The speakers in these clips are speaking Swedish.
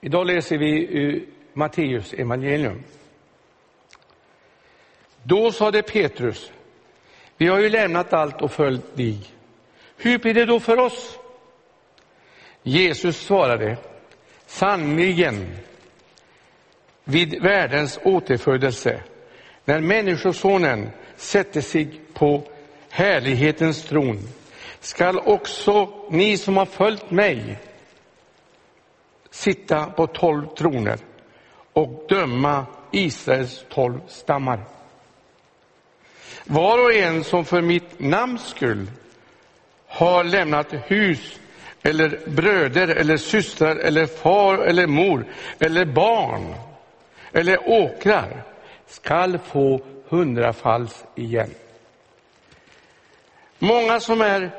Idag läser vi ur Matteus evangelium. Då sade Petrus, vi har ju lämnat allt och följt dig. Hur blir det då för oss? Jesus svarade, sanningen vid världens återfödelse, när Människosonen sätter sig på härlighetens tron, skall också ni som har följt mig sitta på tolv troner och döma Israels tolv stammar. Var och en som för mitt namns skull har lämnat hus eller bröder eller systrar eller far eller mor eller barn eller åkrar skall få hundrafalls igen. Många som är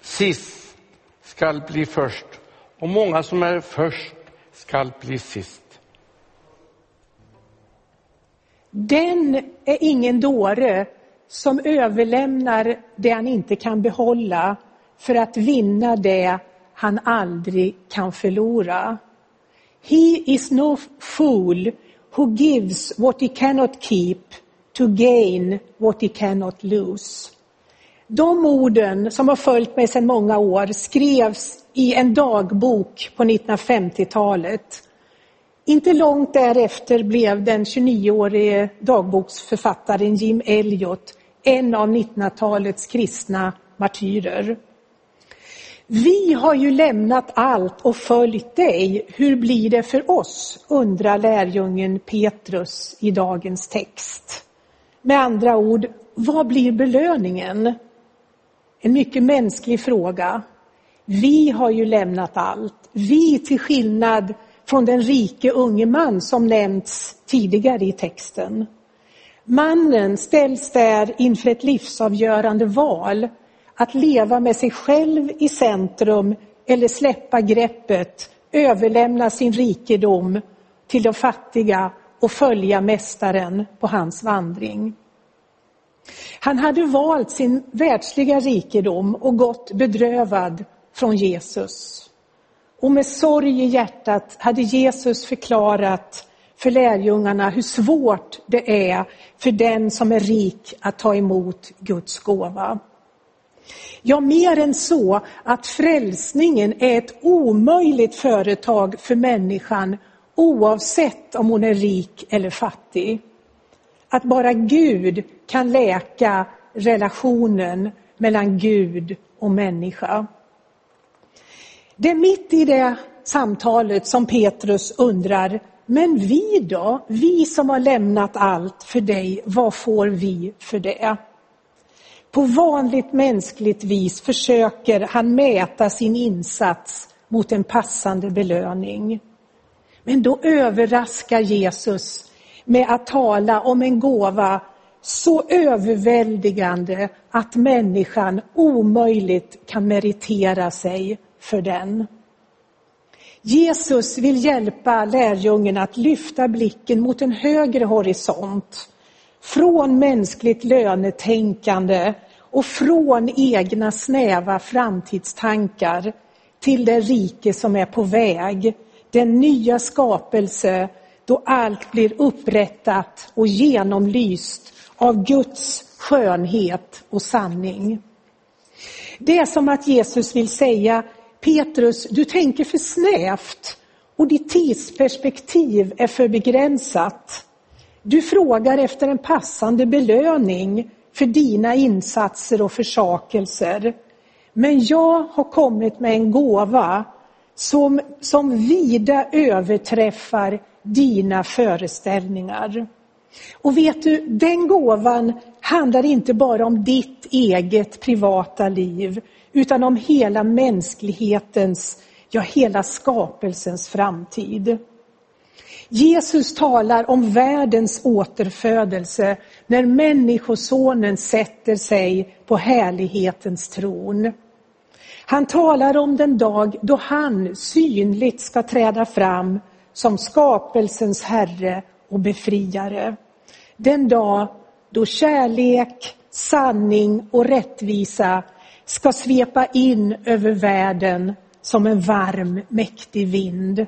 sist skall bli först och många som är först skall bli sist. Den är ingen dåre som överlämnar det han inte kan behålla för att vinna det han aldrig kan förlora. He is no fool who gives what he cannot keep to gain what he cannot lose. De orden som har följt mig sedan många år skrevs i en dagbok på 1950-talet. Inte långt därefter blev den 29-årige dagboksförfattaren Jim Elliot en av 1900-talets kristna martyrer. Vi har ju lämnat allt och följt dig. Hur blir det för oss? undrar lärjungen Petrus i dagens text. Med andra ord, vad blir belöningen? En mycket mänsklig fråga. Vi har ju lämnat allt. Vi till skillnad från den rike unge man som nämnts tidigare i texten. Mannen ställs där inför ett livsavgörande val att leva med sig själv i centrum eller släppa greppet, överlämna sin rikedom till de fattiga och följa Mästaren på hans vandring. Han hade valt sin världsliga rikedom och gått bedrövad från Jesus. Och med sorg i hjärtat hade Jesus förklarat för lärjungarna hur svårt det är för den som är rik att ta emot Guds gåva. Ja, mer än så att frälsningen är ett omöjligt företag för människan oavsett om hon är rik eller fattig. Att bara Gud kan läka relationen mellan Gud och människa. Det är mitt i det samtalet som Petrus undrar, men vi då? Vi som har lämnat allt för dig, vad får vi för det? På vanligt mänskligt vis försöker han mäta sin insats mot en passande belöning. Men då överraskar Jesus med att tala om en gåva så överväldigande att människan omöjligt kan meritera sig för den. Jesus vill hjälpa lärjungen att lyfta blicken mot en högre horisont. Från mänskligt lönetänkande och från egna snäva framtidstankar till det rike som är på väg. Den nya skapelse då allt blir upprättat och genomlyst av Guds skönhet och sanning. Det är som att Jesus vill säga Petrus, du tänker för snävt och ditt tidsperspektiv är för begränsat. Du frågar efter en passande belöning för dina insatser och försakelser. Men jag har kommit med en gåva som, som vida överträffar dina föreställningar. Och vet du, den gåvan handlar inte bara om ditt eget privata liv utan om hela mänsklighetens, ja hela skapelsens framtid. Jesus talar om världens återfödelse när Människosonen sätter sig på härlighetens tron. Han talar om den dag då han synligt ska träda fram som skapelsens Herre och befriare. Den dag då kärlek, sanning och rättvisa ska svepa in över världen som en varm, mäktig vind.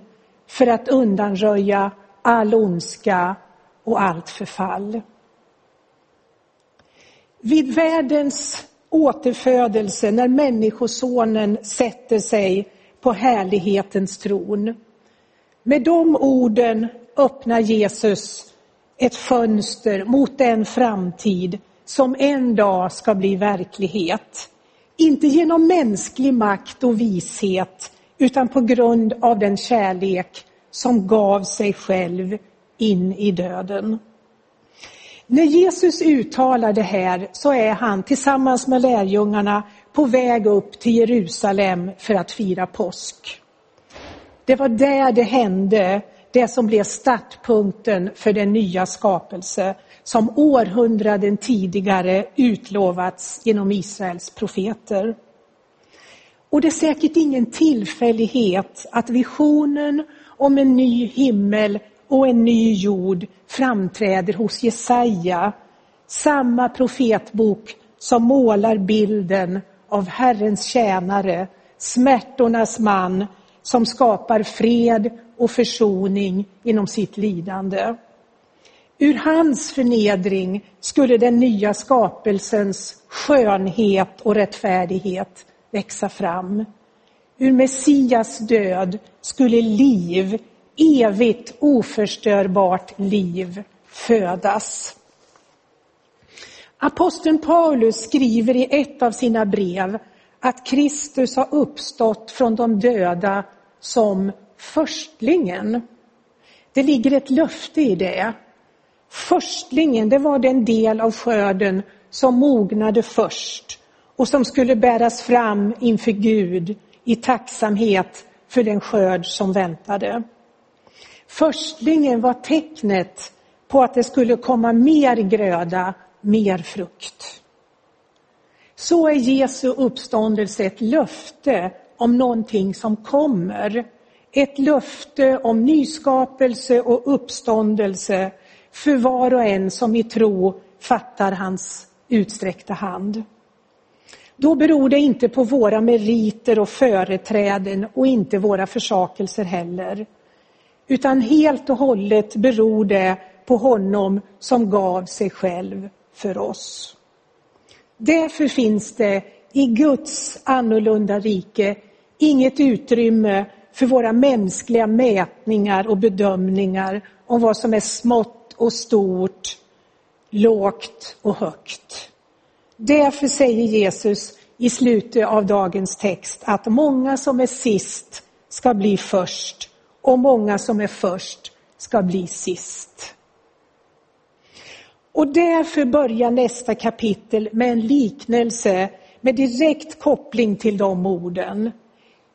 för att undanröja all ondska och allt förfall. Vid världens återfödelse, när Människosonen sätter sig på härlighetens tron. Med de orden öppnar Jesus ett fönster mot den framtid som en dag ska bli verklighet. Inte genom mänsklig makt och vishet, utan på grund av den kärlek som gav sig själv in i döden. När Jesus uttalar det här så är han tillsammans med lärjungarna på väg upp till Jerusalem för att fira påsk. Det var där det hände, det som blev startpunkten för den nya skapelse som århundraden tidigare utlovats genom Israels profeter. Och det är säkert ingen tillfällighet att visionen om en ny himmel och en ny jord framträder hos Jesaja, samma profetbok som målar bilden av Herrens tjänare, smärtornas man som skapar fred och försoning inom sitt lidande. Ur hans förnedring skulle den nya skapelsens skönhet och rättfärdighet växa fram. Ur Messias död skulle liv, evigt oförstörbart liv, födas. Aposteln Paulus skriver i ett av sina brev att Kristus har uppstått från de döda som förstlingen. Det ligger ett löfte i det. Förstlingen, det var den del av skörden som mognade först och som skulle bäras fram inför Gud i tacksamhet för den skörd som väntade. Förstlingen var tecknet på att det skulle komma mer gröda, mer frukt. Så är Jesu uppståndelse ett löfte om någonting som kommer. Ett löfte om nyskapelse och uppståndelse för var och en som i tro fattar hans utsträckta hand. Då beror det inte på våra meriter och företräden och inte våra försakelser heller. Utan helt och hållet beror det på honom som gav sig själv för oss. Därför finns det i Guds annorlunda rike inget utrymme för våra mänskliga mätningar och bedömningar om vad som är smått och stort, lågt och högt. Därför säger Jesus i slutet av dagens text att många som är sist ska bli först och många som är först ska bli sist. Och därför börjar nästa kapitel med en liknelse med direkt koppling till de orden.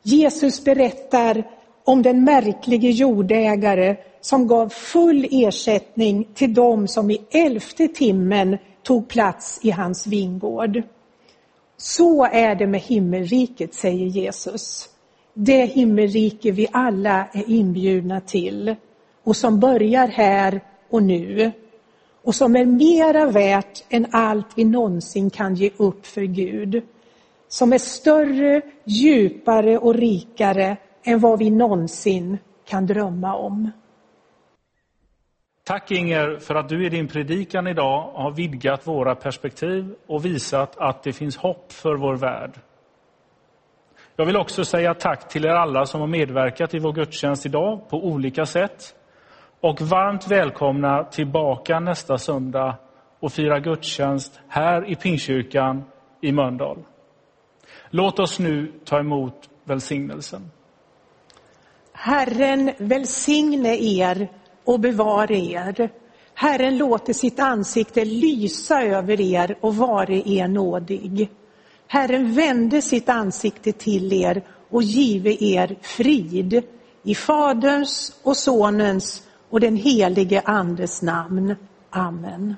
Jesus berättar om den märklige jordägare som gav full ersättning till dem som i elfte timmen tog plats i hans vingård. Så är det med himmelriket, säger Jesus. Det himmelrike vi alla är inbjudna till och som börjar här och nu och som är mera värt än allt vi någonsin kan ge upp för Gud. Som är större, djupare och rikare än vad vi någonsin kan drömma om. Tack Inger för att du i din predikan idag har vidgat våra perspektiv och visat att det finns hopp för vår värld. Jag vill också säga tack till er alla som har medverkat i vår gudstjänst idag på olika sätt. Och varmt välkomna tillbaka nästa söndag och fira gudstjänst här i Pingstkyrkan i Mölndal. Låt oss nu ta emot välsignelsen. Herren välsigne er och bevare er. Herren låter sitt ansikte lysa över er och vare er nådig. Herren vände sitt ansikte till er och give er frid. I Faderns och Sonens och den helige Andes namn. Amen.